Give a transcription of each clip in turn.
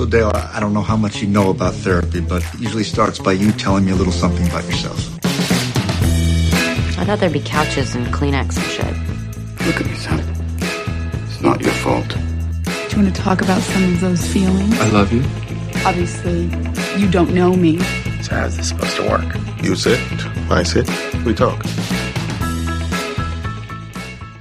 So, Dale, I don't know how much you know about therapy, but it usually starts by you telling me a little something about yourself. I thought there'd be couches and Kleenex and shit. Look at me, son. It's not your fault. Do you want to talk about some of those feelings? I love you. Obviously, you don't know me. So how's this supposed to work? You sit, I sit, we talk.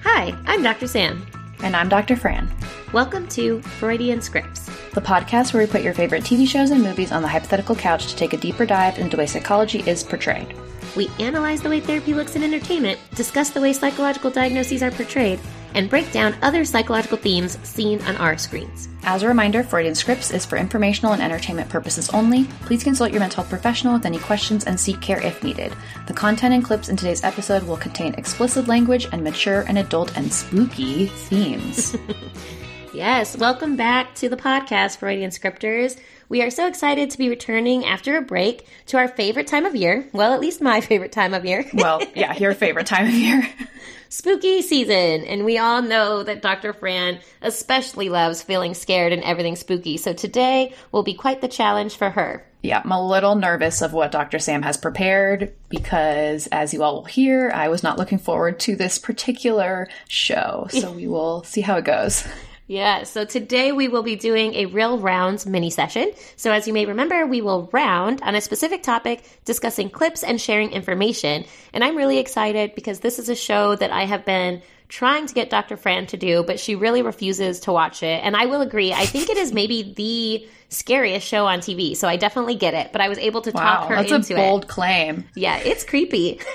Hi, I'm Dr. Sam. And I'm Dr. Fran, Welcome to Freudian Scripts. The podcast where we put your favorite TV shows and movies on the hypothetical couch to take a deeper dive into the way psychology is portrayed. We analyze the way therapy looks in entertainment, discuss the way psychological diagnoses are portrayed, and break down other psychological themes seen on our screens. As a reminder, Freudian Scripts is for informational and entertainment purposes only. Please consult your mental health professional with any questions and seek care if needed. The content and clips in today's episode will contain explicit language and mature and adult and spooky themes. Yes, welcome back to the podcast, Freudian Scripters. We are so excited to be returning after a break to our favorite time of year. Well, at least my favorite time of year. well, yeah, your favorite time of year. spooky season. And we all know that Dr. Fran especially loves feeling scared and everything spooky. So today will be quite the challenge for her. Yeah, I'm a little nervous of what Dr. Sam has prepared because, as you all will hear, I was not looking forward to this particular show. So we will see how it goes. Yeah, so today we will be doing a real rounds mini session. So as you may remember, we will round on a specific topic, discussing clips and sharing information. And I'm really excited because this is a show that I have been trying to get Dr. Fran to do, but she really refuses to watch it. And I will agree, I think it is maybe the scariest show on TV. So I definitely get it, but I was able to Wow, talk her into it. that's a bold it. claim. Yeah, it's creepy.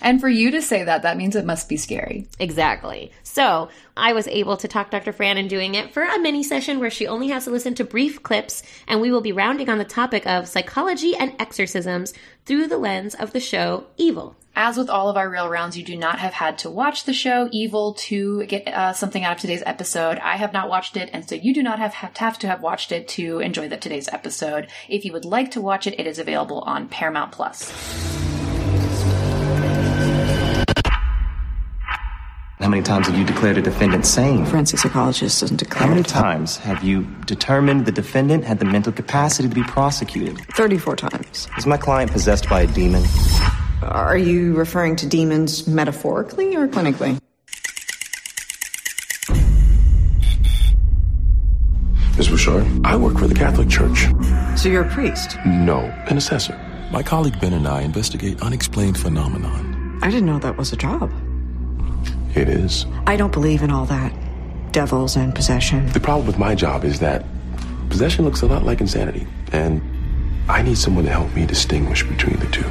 And for you to say that, that means it must be scary. Exactly. So I was able to talk Dr. Fran in doing it for a mini session where she only has to listen to brief clips, and we will be rounding on the topic of psychology and exorcisms through the lens of the show Evil. As with all of our real rounds, you do not have had to watch the show Evil to get uh, something out of today's episode. I have not watched it, and so you do not have, have to have to have watched it to enjoy the, today's episode. If you would like to watch it, it is available on Paramount Plus. How many times have you declared a defendant sane? forensic psychologist doesn't declare How many it. times have you determined the defendant had the mental capacity to be prosecuted? 34 times. Is my client possessed by a demon? Are you referring to demons metaphorically or clinically? Ms. Bouchard, I work for the Catholic Church. So you're a priest? No, an assessor. My colleague Ben and I investigate unexplained phenomenon. I didn't know that was a job. It is. I don't believe in all that. Devils and possession. The problem with my job is that possession looks a lot like insanity, and I need someone to help me distinguish between the two.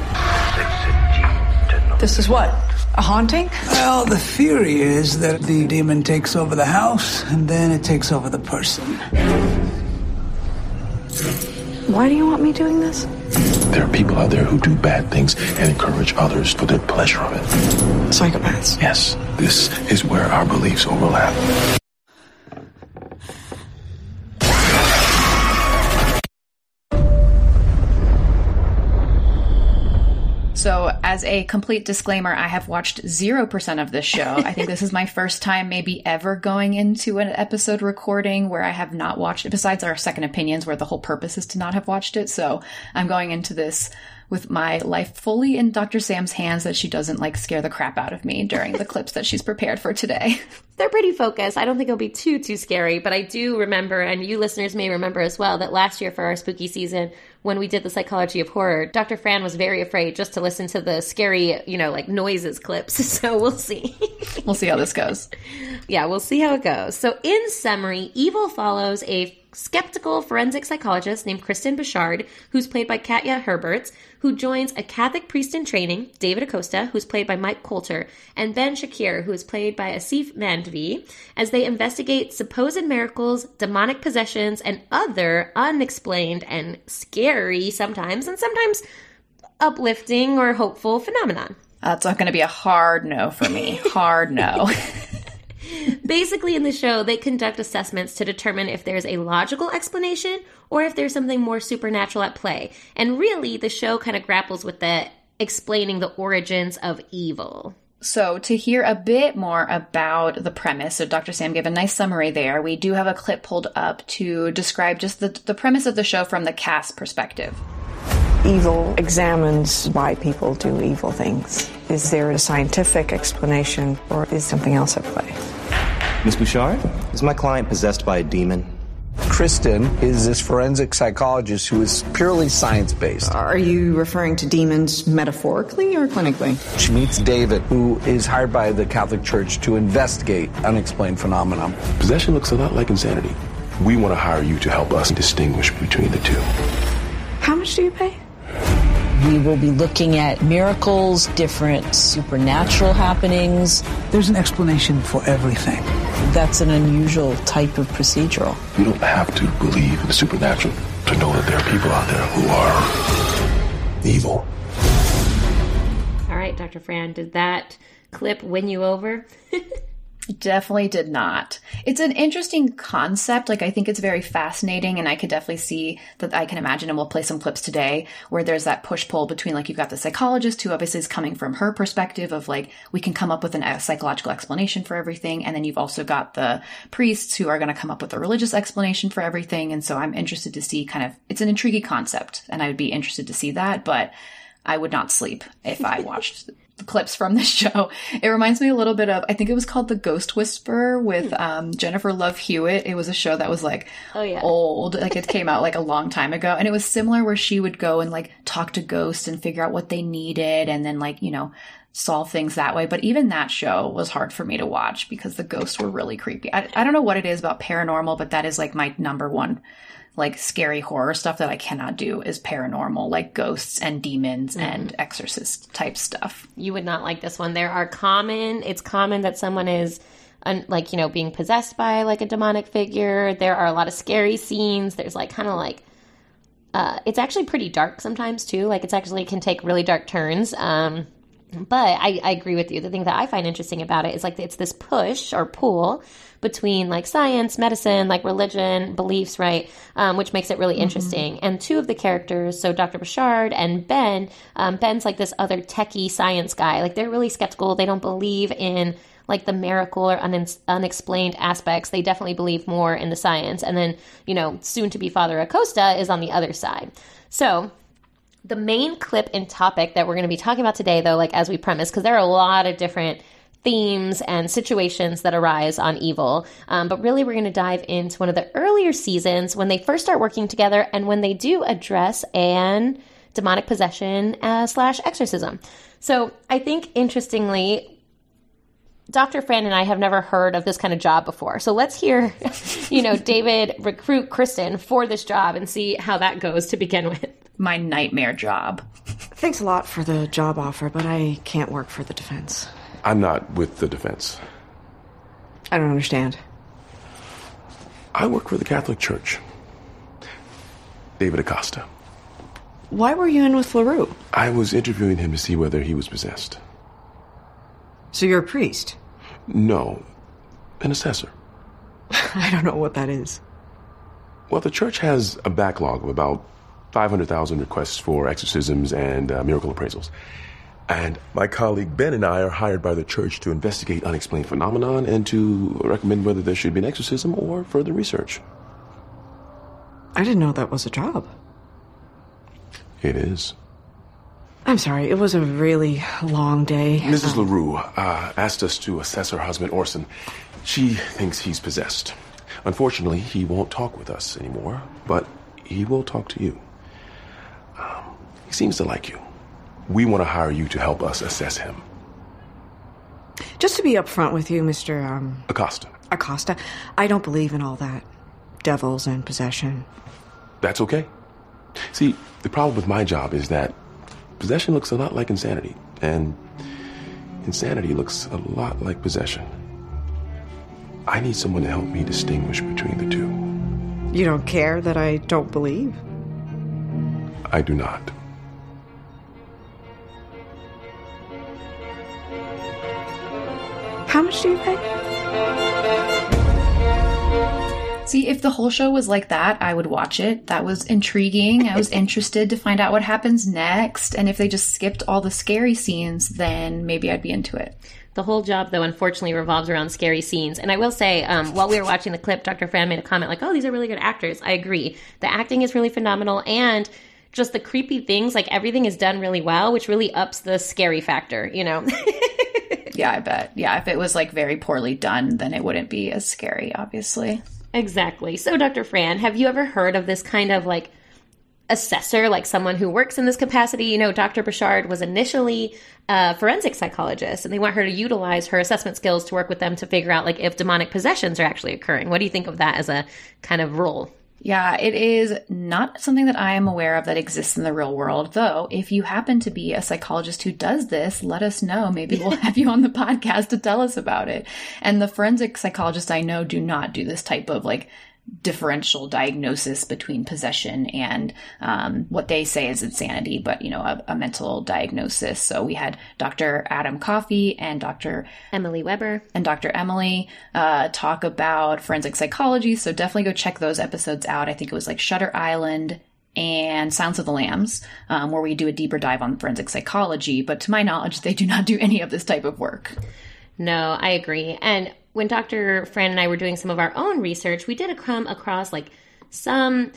This is what? A haunting? Well, the theory is that the demon takes over the house and then it takes over the person. Why do you want me doing this? There are people out there who do bad things and encourage others for the pleasure of it. Psychopaths. Yes, this is where our beliefs overlap. So, as a complete disclaimer, I have watched 0% of this show. I think this is my first time, maybe ever, going into an episode recording where I have not watched it, besides our second opinions, where the whole purpose is to not have watched it. So, I'm going into this with my life fully in Dr. Sam's hands that she doesn't like scare the crap out of me during the clips that she's prepared for today. They're pretty focused. I don't think it'll be too, too scary, but I do remember, and you listeners may remember as well, that last year for our spooky season, when we did the psychology of horror, Dr. Fran was very afraid just to listen to the scary, you know, like noises clips. So we'll see. we'll see how this goes. Yeah, we'll see how it goes. So, in summary, Evil follows a skeptical forensic psychologist named Kristen Bouchard, who's played by Katja Herbers, who joins a Catholic priest in training, David Acosta, who's played by Mike Colter, and Ben Shakir, who is played by Asif Mandvi, as they investigate supposed miracles, demonic possessions, and other unexplained and scary sometimes, and sometimes uplifting or hopeful phenomenon. That's not going to be a hard no for me. Hard no. Basically, in the show, they conduct assessments to determine if there's a logical explanation or if there's something more supernatural at play. And really, the show kind of grapples with the explaining the origins of evil. So, to hear a bit more about the premise, so Dr. Sam gave a nice summary there. We do have a clip pulled up to describe just the, the premise of the show from the cast perspective. Evil examines why people do evil things. Is there a scientific explanation or is something else at play? Miss Bouchard, is my client possessed by a demon? Kristen is this forensic psychologist who is purely science based. Are you referring to demons metaphorically or clinically? She meets David, who is hired by the Catholic Church to investigate unexplained phenomena. Possession looks a lot like insanity. We want to hire you to help us distinguish between the two. How much do you pay? We will be looking at miracles, different supernatural happenings. There's an explanation for everything. That's an unusual type of procedural. You don't have to believe in the supernatural to know that there are people out there who are evil. All right, Dr. Fran, did that clip win you over? Definitely did not. It's an interesting concept. Like, I think it's very fascinating, and I could definitely see that I can imagine, and we'll play some clips today where there's that push pull between, like, you've got the psychologist who obviously is coming from her perspective of, like, we can come up with a psychological explanation for everything. And then you've also got the priests who are going to come up with a religious explanation for everything. And so I'm interested to see kind of, it's an intriguing concept, and I would be interested to see that, but I would not sleep if I watched clips from this show. It reminds me a little bit of I think it was called The Ghost Whisperer with um, Jennifer Love Hewitt. It was a show that was like oh, yeah. old, like it came out like a long time ago, and it was similar where she would go and like talk to ghosts and figure out what they needed, and then like you know solve things that way. But even that show was hard for me to watch because the ghosts were really creepy. I, I don't know what it is about paranormal, but that is like my number one like scary horror stuff that I cannot do is paranormal, like ghosts and demons mm-hmm. and exorcist type stuff. You would not like this one. There are common, it's common that someone is un, like, you know, being possessed by like a demonic figure. There are a lot of scary scenes. There's like kind of like, uh, it's actually pretty dark sometimes too. Like it's actually can take really dark turns. Um, but I, I agree with you. The thing that I find interesting about it is like it's this push or pull between like science, medicine, like religion, beliefs, right? Um, which makes it really mm-hmm. interesting. And two of the characters, so Dr. Bouchard and Ben, um, Ben's like this other techie science guy. Like they're really skeptical. They don't believe in like the miracle or un- unexplained aspects. They definitely believe more in the science. And then, you know, soon to be Father Acosta is on the other side. So the main clip and topic that we're going to be talking about today, though, like as we premise, because there are a lot of different themes and situations that arise on evil. Um, but really, we're going to dive into one of the earlier seasons when they first start working together and when they do address an demonic possession uh, slash exorcism. So I think interestingly, Dr. Fran and I have never heard of this kind of job before. So let's hear, you know, David recruit Kristen for this job and see how that goes to begin with my nightmare job. Thanks a lot for the job offer, but I can't work for the defense. I'm not with the defense. I don't understand. I work for the Catholic Church. David Acosta. Why were you in with LeRoux? I was interviewing him to see whether he was possessed. So you're a priest? No, an assessor. I don't know what that is. Well, the church has a backlog of about 500,000 requests for exorcisms and uh, miracle appraisals. And my colleague Ben and I are hired by the church to investigate unexplained phenomenon and to recommend whether there should be an exorcism or further research. I didn't know that was a job. It is. I'm sorry, it was a really long day. Mrs. Um, LeRoux uh, asked us to assess her husband, Orson. She thinks he's possessed. Unfortunately, he won't talk with us anymore, but he will talk to you. Um, he seems to like you. We want to hire you to help us assess him. Just to be upfront with you, Mr. Um, Acosta. Acosta, I don't believe in all that. Devils and possession. That's okay. See, the problem with my job is that possession looks a lot like insanity, and insanity looks a lot like possession. I need someone to help me distinguish between the two. You don't care that I don't believe? I do not. How much do you pay? See, if the whole show was like that, I would watch it. That was intriguing. I was interested to find out what happens next. And if they just skipped all the scary scenes, then maybe I'd be into it. The whole job, though, unfortunately revolves around scary scenes. And I will say, um, while we were watching the clip, Dr. Fran made a comment like, oh, these are really good actors. I agree. The acting is really phenomenal. And just the creepy things, like everything is done really well, which really ups the scary factor, you know? yeah, I bet. Yeah, if it was like very poorly done, then it wouldn't be as scary, obviously. Exactly. So, Dr. Fran, have you ever heard of this kind of like assessor, like someone who works in this capacity? You know, Dr. Bouchard was initially a forensic psychologist, and they want her to utilize her assessment skills to work with them to figure out like if demonic possessions are actually occurring. What do you think of that as a kind of role? Yeah, it is not something that I am aware of that exists in the real world, though. If you happen to be a psychologist who does this, let us know. Maybe we'll have you on the podcast to tell us about it. And the forensic psychologists I know do not do this type of like differential diagnosis between possession and um, what they say is insanity, but you know, a, a, mental diagnosis. So we had Dr. Adam Coffey and Dr. Emily Weber and Dr. Emily uh, talk about forensic psychology. So definitely go check those episodes out. I think it was like Shutter Island and Silence of the Lambs, um, where we do a deeper dive on forensic psychology. But to my knowledge, they do not do any of this type of work. No, I agree. And when Dr. Fran and I were doing some of our own research, we did come across like some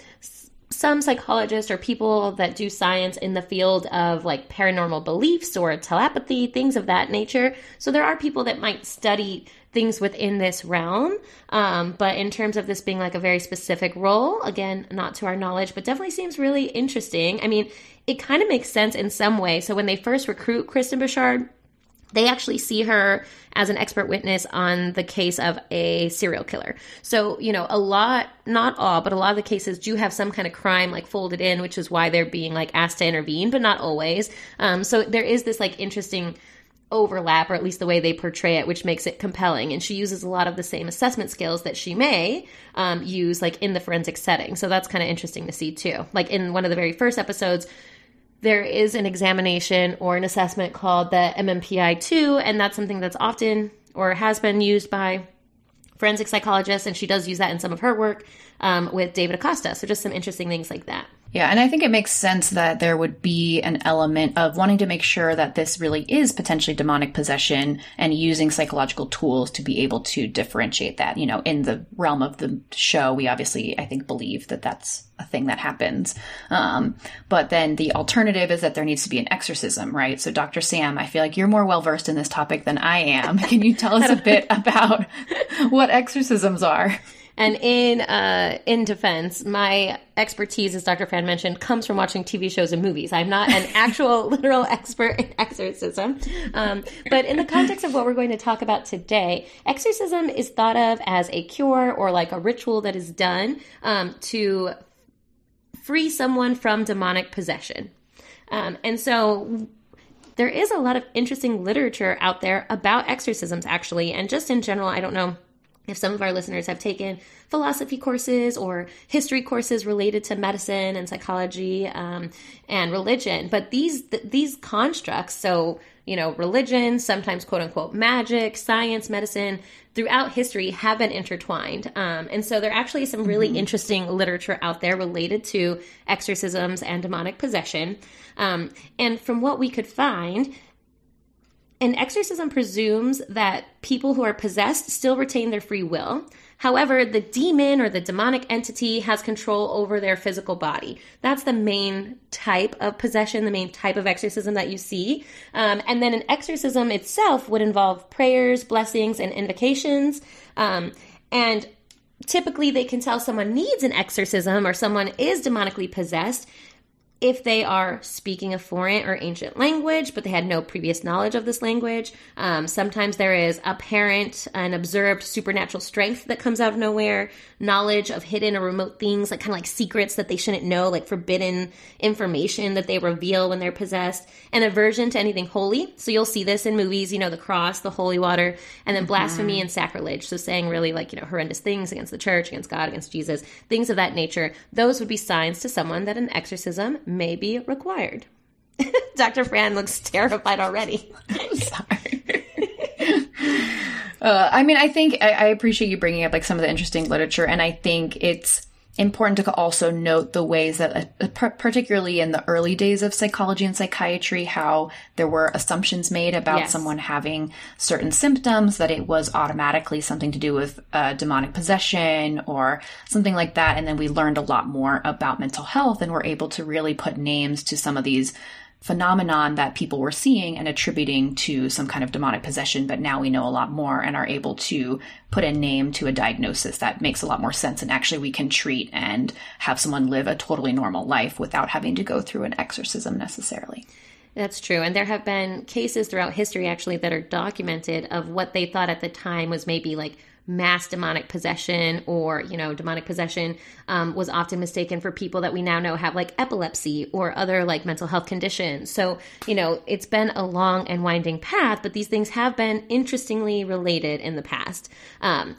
some psychologists or people that do science in the field of like paranormal beliefs or telepathy, things of that nature. So there are people that might study things within this realm. Um, but in terms of this being like a very specific role, again, not to our knowledge, but definitely seems really interesting. I mean, it kind of makes sense in some way. So when they first recruit Kristen Bouchard, they actually see her as an expert witness on the case of a serial killer. So, you know, a lot, not all, but a lot of the cases do have some kind of crime like folded in, which is why they're being like asked to intervene, but not always. Um, so there is this like interesting overlap, or at least the way they portray it, which makes it compelling. And she uses a lot of the same assessment skills that she may um, use like in the forensic setting. So that's kind of interesting to see too. Like in one of the very first episodes, there is an examination or an assessment called the MMPI 2, and that's something that's often or has been used by forensic psychologists, and she does use that in some of her work um, with David Acosta. So, just some interesting things like that. Yeah, and I think it makes sense that there would be an element of wanting to make sure that this really is potentially demonic possession and using psychological tools to be able to differentiate that. You know, in the realm of the show, we obviously, I think, believe that that's a thing that happens. Um, but then the alternative is that there needs to be an exorcism, right? So, Dr. Sam, I feel like you're more well versed in this topic than I am. Can you tell us a bit about what exorcisms are? And in uh, in defense, my expertise, as Dr. Fran mentioned, comes from watching TV shows and movies. I'm not an actual literal expert in exorcism, um, but in the context of what we're going to talk about today, exorcism is thought of as a cure or like a ritual that is done um, to free someone from demonic possession. Um, and so there is a lot of interesting literature out there about exorcisms, actually, and just in general, I don't know if some of our listeners have taken philosophy courses or history courses related to medicine and psychology um, and religion, but these th- these constructs, so you know, religion, sometimes quote unquote magic, science, medicine, throughout history have been intertwined. Um, and so there are actually some really mm-hmm. interesting literature out there related to exorcisms and demonic possession. Um, and from what we could find, an exorcism presumes that people who are possessed still retain their free will. However, the demon or the demonic entity has control over their physical body. That's the main type of possession, the main type of exorcism that you see. Um, and then an exorcism itself would involve prayers, blessings, and invocations. Um, and typically, they can tell someone needs an exorcism or someone is demonically possessed if they are speaking a foreign or ancient language, but they had no previous knowledge of this language. Um, sometimes there is apparent and observed supernatural strength that comes out of nowhere, knowledge of hidden or remote things, like kind of like secrets that they shouldn't know, like forbidden information that they reveal when they're possessed, and aversion to anything holy. So you'll see this in movies, you know, the cross, the holy water, and then mm-hmm. blasphemy and sacrilege. So saying really like, you know, horrendous things against the church, against God, against Jesus, things of that nature. Those would be signs to someone that an exorcism may be required. Dr. Fran looks terrified already. I'm sorry. Uh, I mean, I think I, I appreciate you bringing up like some of the interesting literature, and I think it's important to also note the ways that, uh, particularly in the early days of psychology and psychiatry, how there were assumptions made about Yes. someone having certain symptoms, that it was automatically something to do with uh, demonic possession or something like that. And then we learned a lot more about mental health and were able to really put names to some of these phenomenon that people were seeing and attributing to some kind of demonic possession, but now we know a lot more and are able to put a name to a diagnosis that makes a lot more sense. And actually, we can treat and have someone live a totally normal life without having to go through an exorcism necessarily. That's true. And there have been cases throughout history actually that are documented of what they thought at the time was maybe like mass demonic possession or, you know, demonic possession um, was often mistaken for people that we now know have like epilepsy or other like mental health conditions. So, you know, it's been a long and winding path, but these things have been interestingly related in the past. Um,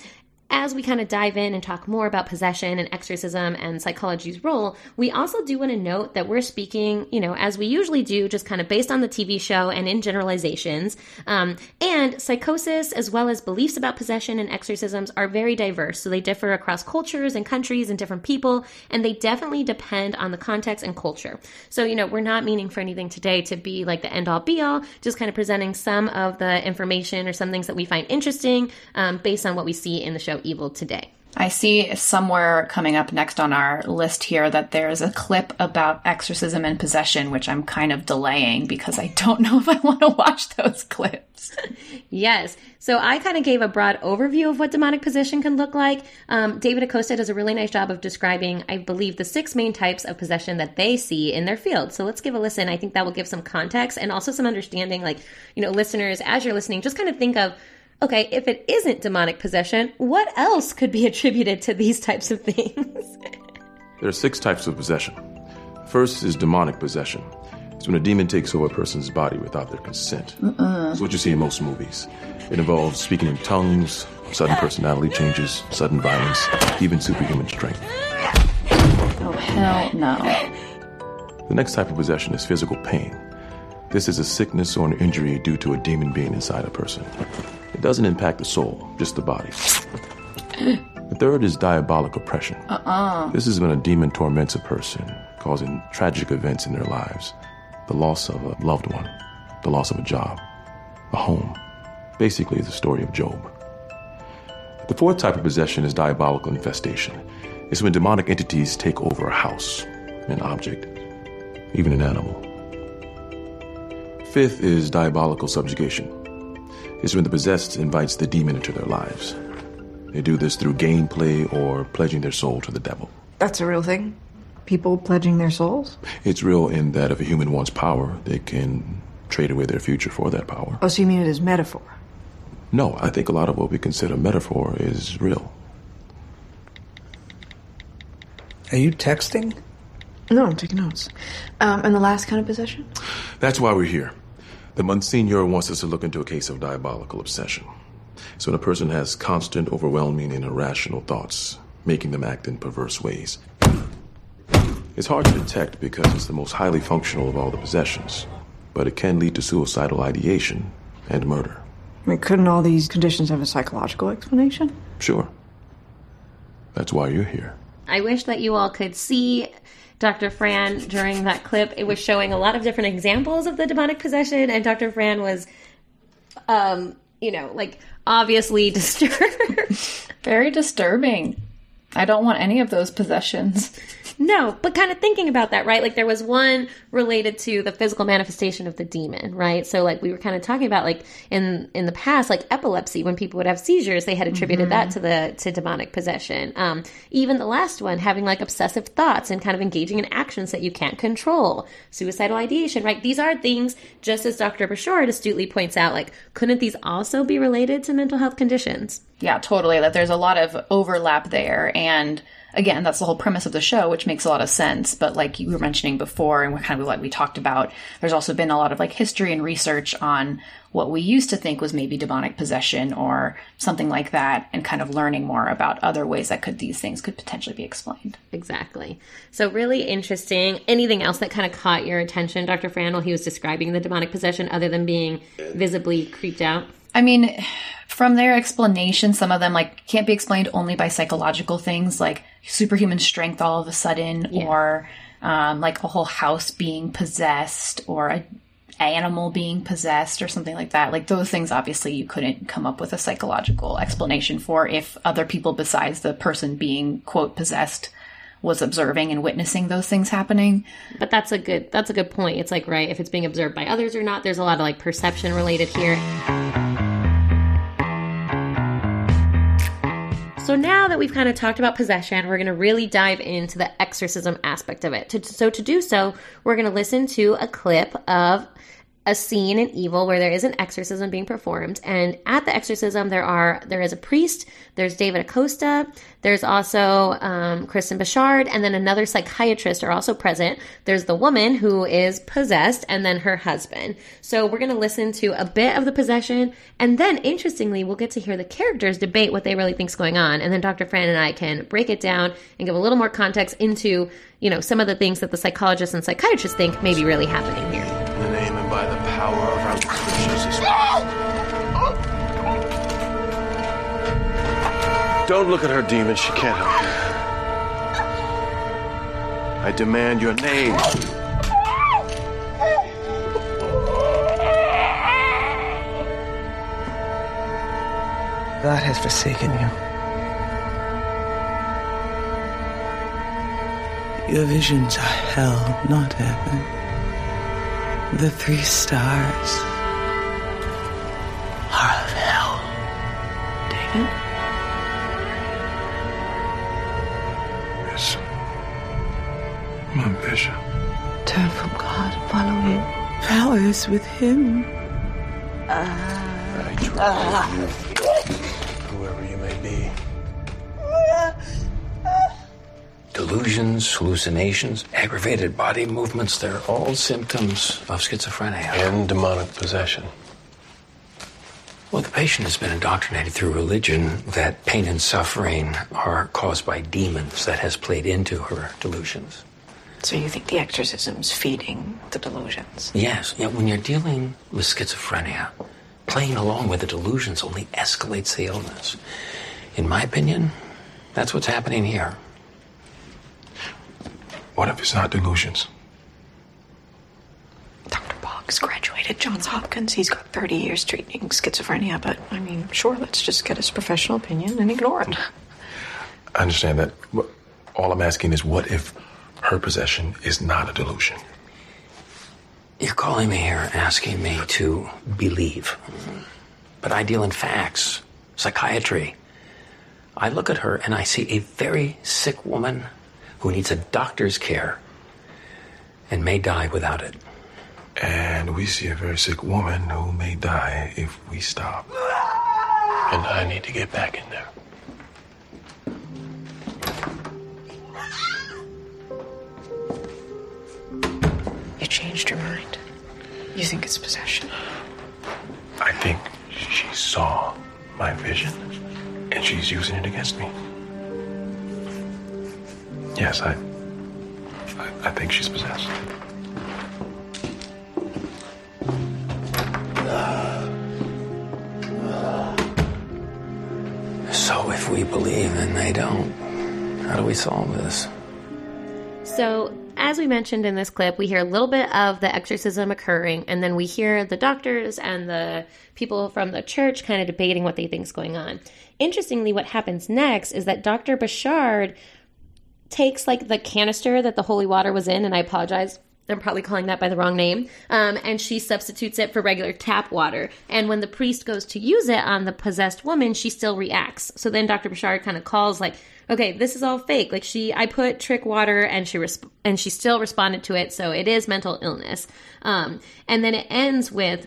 as we kind of dive in and talk more about possession and exorcism and psychology's role, we also do want to note that we're speaking, you know, as we usually do, just kind of based on the TV show and in generalizations. Um, and psychosis, as well as beliefs about possession and exorcisms, are very diverse. So they differ across cultures and countries and different people, and they definitely depend on the context and culture. So, you know, we're not meaning for anything today to be like the end all be all, just kind of presenting some of the information or some things that we find interesting um, based on what we see in the show Evil today. I see somewhere coming up next on our list here that there's a clip about exorcism and possession, which I'm kind of delaying because I don't know if I want to watch those clips. Yes. So I kind of gave a broad overview of what demonic possession can look like. Um, David Acosta does a really nice job of describing, I believe, the six main types of possession that they see in their field. So let's give a listen. I think that will give some context and also some understanding. Like, you know, listeners, as you're listening, just kind of think of, okay, if it isn't demonic possession, what else could be attributed to these types of things? There are six types of possession. First is demonic possession. It's when a demon takes over a person's body without their consent. Mm-mm. It's what you see in most movies. It involves speaking in tongues, sudden personality changes, sudden violence, even superhuman strength. Oh, hell no. The next type of possession is physical pain. This is a sickness or an injury due to a demon being inside a person. It doesn't impact the soul, just the body. The third is diabolic oppression. Uh-uh. This is when a demon torments a person, causing tragic events in their lives the loss of a loved one, the loss of a job, a home. Basically, the story of Job. The fourth type of possession is diabolical infestation. It's when demonic entities take over a house, an object, even an animal. Fifth is diabolical subjugation. It's when the possessed invites the demon into their lives. They do this through gameplay or pledging their soul to the devil. That's a real thing? People pledging their souls? It's real in that if a human wants power, they can trade away their future for that power. Oh, so you mean it as metaphor? No, I think a lot of what we consider metaphor is real. Are you texting? No, I'm taking notes. Um, and the last kind of possession? That's why we're here. The Monsignor wants us to look into a case of diabolical obsession. So when a person has constant, overwhelming, and irrational thoughts, making them act in perverse ways. It's hard to detect because it's the most highly functional of all the possessions, but it can lead to suicidal ideation and murder. I mean, couldn't all these conditions have a psychological explanation? Sure. That's why you're here. I wish that you all could see Dr. Fran during that clip. It was showing a lot of different examples of the demonic possession, and Dr. Fran was, um, you know, like obviously disturbed. Very disturbing. I don't want any of those possessions. No, but kind of thinking about that, right? Like there was one related to the physical manifestation of the demon, right? So like we were kind of talking about like in in the past, like epilepsy, when people would have seizures, they had attributed Mhm. that to the to demonic possession. Um, even the last one, having like obsessive thoughts and kind of engaging in actions that you can't control, suicidal ideation, right? These are things, just as Dr. Bouchard astutely points out, like couldn't these also be related to mental health conditions? Yeah, totally. That there's a lot of overlap there. And again, that's the whole premise of the show, which makes a lot of sense. But like you were mentioning before, and what kind of what we talked about, there's also been a lot of like history and research on what we used to think was maybe demonic possession or something like that, and kind of learning more about other ways that could these things could potentially be explained. Exactly. So really interesting. Anything else that kind of caught your attention, Dr. Fran, while he was describing the demonic possession, other than being visibly creeped out? I mean, from their explanation, some of them like can't be explained only by psychological things like superhuman strength all of a sudden, or um, like a whole house being possessed, or a animal being possessed, or something like that. Like those things, obviously, you couldn't come up with a psychological explanation for if other people besides the person being quote possessed was observing and witnessing those things happening. But that's a good that's a good point. It's like right if it's being observed by others or not. There's a lot of like perception related here. So now that we've kind of talked about possession, we're going to really dive into the exorcism aspect of it. So to do so, we're going to listen to a clip of a scene in Evil where there is an exorcism being performed, and at the exorcism there are there is a priest, there's David Acosta, there's also um, Kristen Bouchard, and then another psychiatrist are also present. There's the woman who is possessed, and then her husband. So we're going to listen to a bit of the possession, and then interestingly, we'll get to hear the characters debate what they really think's going on, and then Dr. Fran and I can break it down and give a little more context into you know some of the things that the psychologists and psychiatrists think may be really happening here. Don't look at her, demon. She can't help you. I demand your name. God has forsaken you. Your visions are hell, not heaven. The three stars are of hell. David? My vision. Turn from God, follow Him. Power is with Him. I drive you, whoever you may be. Delusions, hallucinations, aggravated body movements, they're all symptoms of schizophrenia. And demonic possession. Well, the patient has been indoctrinated through religion that pain and suffering are caused by demons that has played into her delusions. So you think the exorcism's feeding the delusions? Yes, yeah, when you're dealing with schizophrenia, playing along with the delusions only escalates the illness. In my opinion, that's what's happening here. What if it's not delusions? Dr. Boggs graduated Johns Hopkins. He's got 30 years treating schizophrenia, but I mean, sure, let's just get his professional opinion and ignore it. I understand that. All I'm asking is what if her possession is not a delusion? You're calling me here asking me to believe. But I deal in facts, psychiatry. I look at her and I see a very sick woman who needs a doctor's care and may die without it. And we see a very sick woman who may die if we stop. And I need to get back in there. Changed your mind. You think it's possession. I think she saw my vision and she's using it against me. Yes, I. I, I think she's possessed. So if we believe and they don't, how do we solve this? So, as we mentioned in this clip, we hear a little bit of the exorcism occurring, and then we hear the doctors and the people from the church kind of debating what they think is going on. Interestingly, what happens next is that Dr. Bouchard takes like the canister that the holy water was in, and I apologize. I'm probably calling that by the wrong name. Um, and she substitutes it for regular tap water. And when the priest goes to use it on the possessed woman, she still reacts. So then Dr. Bouchard kind of calls like, okay, this is all fake. Like she, I put trick water and she, resp- and she still responded to it. So it is mental illness. Um, and then it ends with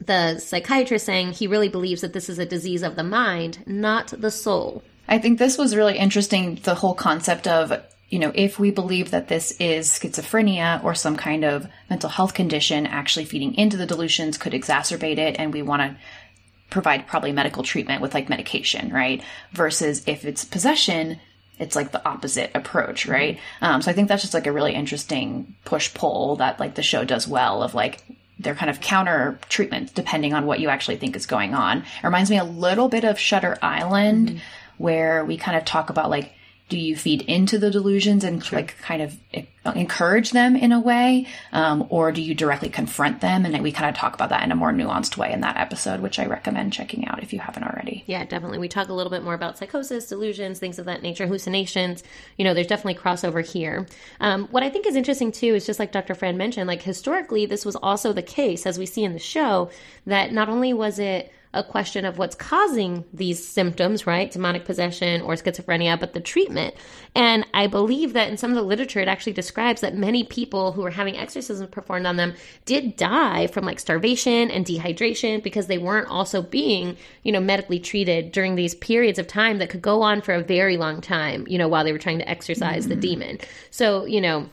the psychiatrist saying he really believes that this is a disease of the mind, not the soul. I think this was really interesting the whole concept of, you know, if we believe that this is schizophrenia or some kind of mental health condition actually feeding into the delusions could exacerbate it and we want to provide probably medical treatment with like medication, right? Versus if it's possession, it's like the opposite approach, right? Um, so I think that's just like a really interesting push pull that like the show does well of like they're kind of counter treatments depending on what you actually think is going on. It reminds me a little bit of Shutter Island, mm-hmm. where we kind of talk about like do you feed into the delusions and sure. like kind of encourage them in a way? Um, or do you directly confront them? And we kind of talk about that in a more nuanced way in that episode which i recommend checking out if you haven't already. Yeah definitely. We talk a little bit more about psychosis delusions things of that nature hallucinations. You know there's definitely crossover here. Um, what i think is interesting too is just like dr fran mentioned like historically this was also the case as we see in the show that not only was it a question of what's causing these symptoms, right? Demonic possession or schizophrenia, but the treatment. And I believe that in some of the literature, it actually describes that many people who were having exorcisms performed on them did die from like starvation and dehydration because they weren't also being, you know, medically treated during these periods of time that could go on for a very long time, you know, while they were trying to exorcise mm-hmm. the demon. So, you know,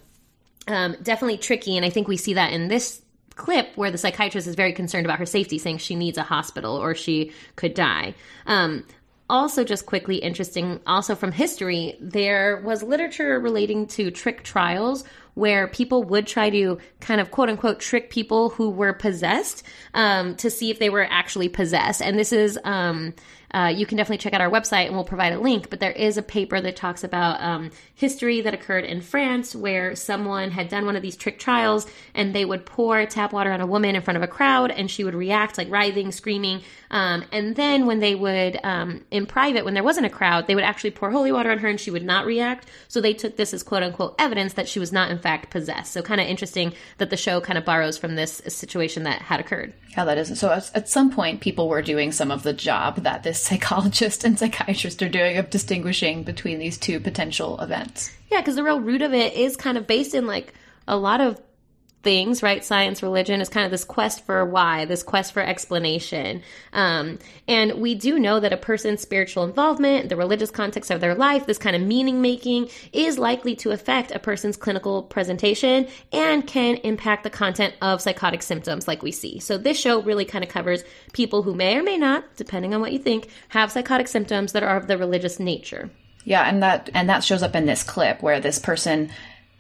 um, definitely tricky. And I think we see that in this clip where the psychiatrist is very concerned about her safety, saying she needs a hospital or she could die. Um, also, just quickly interesting, also from history, there was literature relating to trick trials where people would try to kind of quote unquote trick people who were possessed um, to see if they were actually possessed. And this is um, uh, you can definitely check out our website and we'll provide a link. But there is a paper that talks about um, history that occurred in France where someone had done one of these trick trials and they would pour tap water on a woman in front of a crowd and she would react like writhing, screaming. Um, and then when they would, um, in private, when there wasn't a crowd, they would actually pour holy water on her and she would not react. So they took this as quote unquote evidence that she was not in fact possessed. So kind of interesting that the show kind of borrows from this situation that had occurred. Yeah, that is. So at some point, people were doing some of the job that this psychologist and psychiatrist are doing of distinguishing between these two potential events. Yeah, because the real root of it is kind of based in like a lot of things, right? Science, religion is kind of this quest for why, this quest for explanation. Um, and we do know that a person's spiritual involvement, the religious context of their life, this kind of meaning making is likely to affect a person's clinical presentation and can impact the content of psychotic symptoms like we see. So this show really kind of covers people who may or may not, depending on what you think, have psychotic symptoms that are of the religious nature. Yeah, and that and that shows up in this clip where this person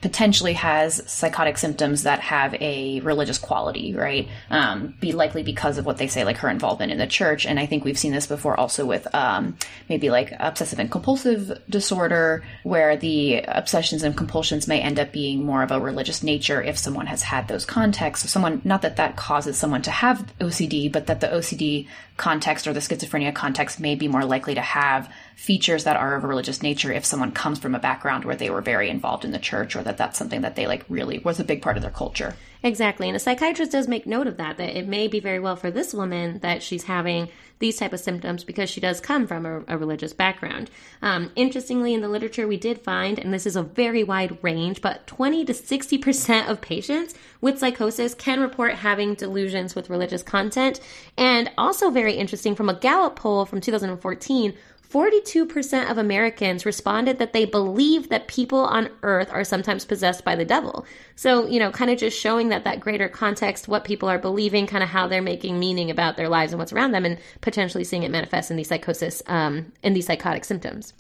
potentially has psychotic symptoms that have a religious quality, right? Um, be likely because of what they say, like her involvement in the church. And I think we've seen this before also with um, maybe like obsessive and compulsive disorder, where the obsessions and compulsions may end up being more of a religious nature if someone has had those contexts. So someone, not that that causes someone to have OCD, but that the OCD context or the schizophrenia context may be more likely to have features that are of a religious nature if someone comes from a background where they were very involved in the church or that that's something that they like really was a big part of their culture. Exactly. And a psychiatrist does make note of that, that it may be very well for this woman that she's having these type of symptoms because she does come from a, a religious background. Um, interestingly, in the literature, we did find, and this is a very wide range, but 20 to 60% of patients with psychosis can report having delusions with religious content. And also very interesting from a Gallup poll from 2014, 42% of Americans responded that they believe that people on earth are sometimes possessed by the devil. So, you know, kind of just showing that that greater context, what people are believing, kind of how they're making meaning about their lives and what's around them, and potentially seeing it manifest in these psychosis, um, in these psychotic symptoms.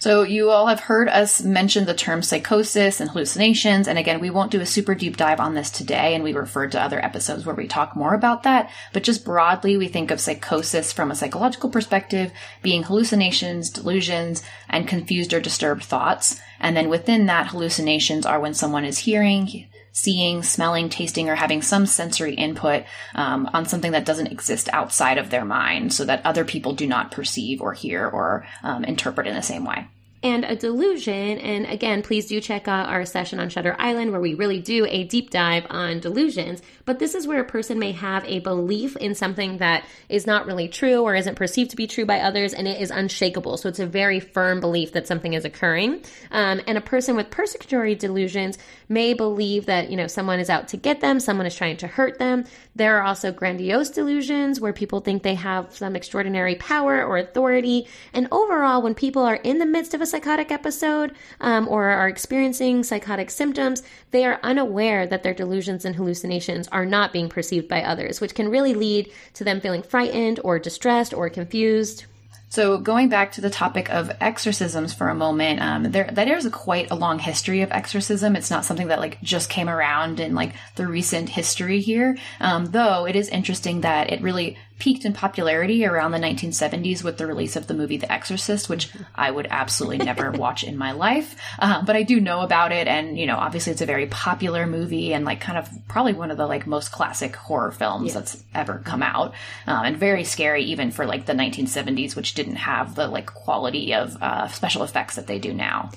So you all have heard us mention the term psychosis and hallucinations. And again, we won't do a super deep dive on this today. And we refer to other episodes where we talk more about that. But just broadly, we think of psychosis from a psychological perspective being hallucinations, delusions, and confused or disturbed thoughts. And then within that, hallucinations are when someone is hearing, seeing, smelling, tasting, or having some sensory input um, on something that doesn't exist outside of their mind so that other people do not perceive or hear or um, interpret in the same way and a delusion. And again, please do check out our session on Shutter Island where we really do a deep dive on delusions. But this is where a person may have a belief in something that is not really true or isn't perceived to be true by others, and it is unshakable. So it's a very firm belief that something is occurring. Um, and a person with persecutory delusions may believe that, you know, someone is out to get them, someone is trying to hurt them. There are also grandiose delusions where people think they have some extraordinary power or authority. And overall, when people are in the midst of a psychotic episode um, or are experiencing psychotic symptoms, they are unaware that their delusions and hallucinations are not being perceived by others, which can really lead to them feeling frightened or distressed or confused. So going back to the topic of exorcisms for a moment, um, there that is quite a long history of exorcism. It's not something that like just came around in like the recent history here. Um, though it is interesting that it really peaked in popularity around the 1970s with the release of the movie The Exorcist, which I would absolutely never watch in my life. Uh, but I do know about it, and you know, obviously it's a very popular movie and like kind of probably one of the like most classic horror films that's ever come out, um, and very scary even for like the 1970s, which didn't have the like quality of uh, special effects that they do now.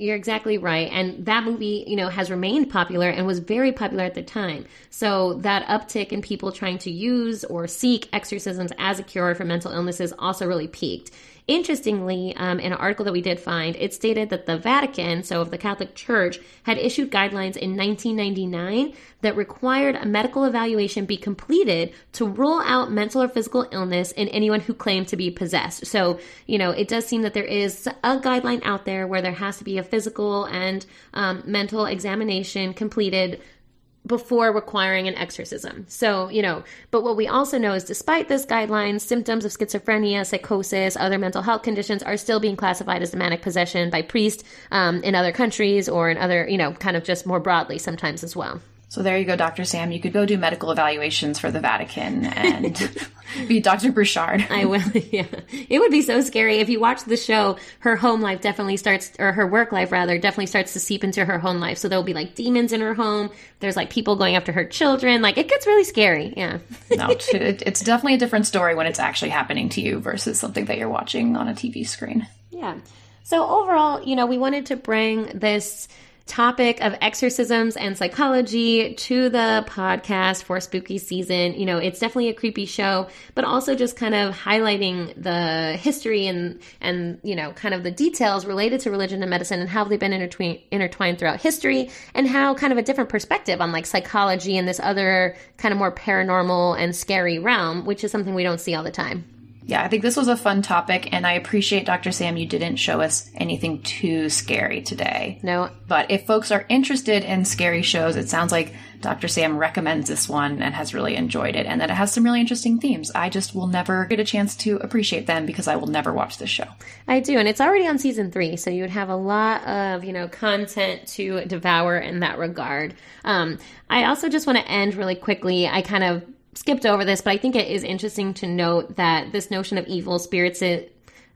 You're exactly right. And that movie, you know, has remained popular and was very popular at the time. So that uptick in people trying to use or seek exorcisms as a cure for mental illnesses also really peaked. Interestingly, um, in an article that we did find, it stated that the Vatican, so of the Catholic Church, had issued guidelines in 1999 that required a medical evaluation be completed to rule out mental or physical illness in anyone who claimed to be possessed. So, you know, it does seem that there is a guideline out there where there has to be a physical and um, mental examination completed before requiring an exorcism. So, you know, but what we also know is despite this guideline, symptoms of schizophrenia, psychosis, other mental health conditions are still being classified as demonic possession by priests um, in other countries or in other, you know, kind of just more broadly sometimes as well. So there you go, Dr. Sam. You could go do medical evaluations for the Vatican and be Dr. Bouchard. I will. Yeah, it would be so scary if you watch the show. Her home life definitely starts, or her work life rather, definitely starts to seep into her home life. So there'll be like demons in her home. There's like people going after her children. Like it gets really scary. Yeah. no, it- it's definitely a different story when it's actually happening to you versus something that you're watching on a TV screen. Yeah. So overall, you know, we wanted to bring this topic of exorcisms and psychology to the podcast for spooky season. You know, it's definitely a creepy show, but also just kind of highlighting the history and and you know, kind of the details related to religion and medicine and how they've been intertwined intertwined throughout history and how kind of a different perspective on like psychology and this other kind of more paranormal and scary realm, which is something we don't see all the time. Yeah, I think this was a fun topic, and I appreciate, Dr. Sam, you didn't show us anything too scary today. No. But if folks are interested in scary shows, it sounds like Dr. Sam recommends this one and has really enjoyed it, and that it has some really interesting themes. I just will never get a chance to appreciate them because I will never watch this show. I do, and it's already on season three, so you would have a lot of you know content to devour in that regard. Um, I also just want to end really quickly. I kind of skipped over this, but I think it is interesting to note that this notion of evil spirits.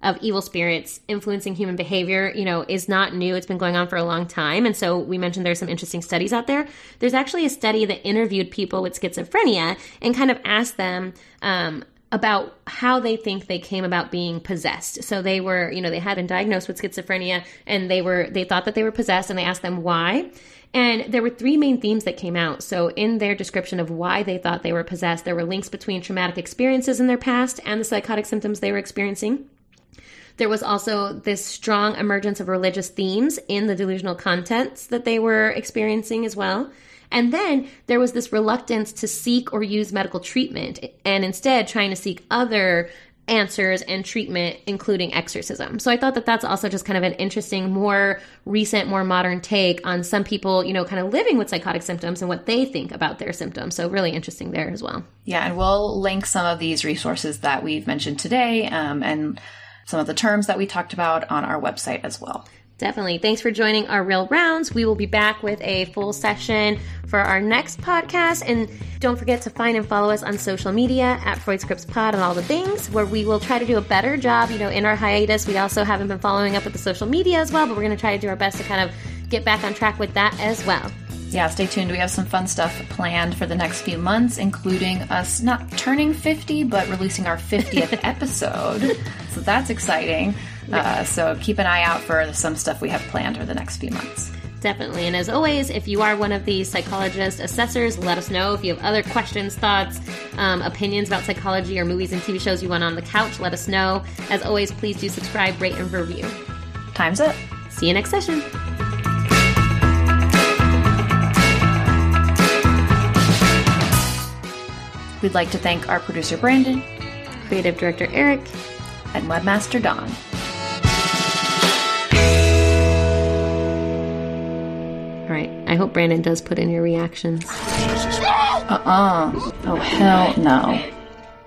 Of evil spirits influencing human behavior, you know, is not new. It's been going on for a long time. And so we mentioned there's some interesting studies out there. There's actually a study that interviewed people with schizophrenia and kind of asked them um, about how they think they came about being possessed. So they were, you know, they had been diagnosed with schizophrenia and they were, they thought that they were possessed and they asked them why. And there were three main themes that came out. So, in their description of why they thought they were possessed, there were links between traumatic experiences in their past and the psychotic symptoms they were experiencing. There was also this strong emergence of religious themes in the delusional contents that they were experiencing as well. And then there was this reluctance to seek or use medical treatment and instead trying to seek other answers and treatment, including exorcism. So I thought that that's also just kind of an interesting, more recent, more modern take on some people, you know, kind of living with psychotic symptoms and what they think about their symptoms. So really interesting there as well. Yeah, and we'll link some of these resources that we've mentioned today um, and some of the terms that we talked about on our website as well. Definitely. Thanks for joining our real rounds. We will be back with a full session for our next podcast. And don't forget to find and follow us on social media at Freud Scripts Pod and all the things, where we will try to do a better job. You know, in our hiatus, we also haven't been following up with the social media as well, but we're going to try to do our best to kind of get back on track with that as well. Yeah, stay tuned. We have some fun stuff planned for the next few months, including us not turning 50, but releasing our 50th episode. So that's exciting. Uh, so keep an eye out for some stuff we have planned for the next few months. Definitely. And as always, if you are one of these psychologist assessors, let us know. If you have other questions, thoughts, um, opinions about psychology or movies and TV shows you want on the couch, let us know. As always, please do subscribe, rate, and review. Time's up. See you next session. We'd like to thank our producer Brandon, creative director Eric, and webmaster Don. All right. I hope Brandon does put in your reactions. Uh uh Oh, hell no.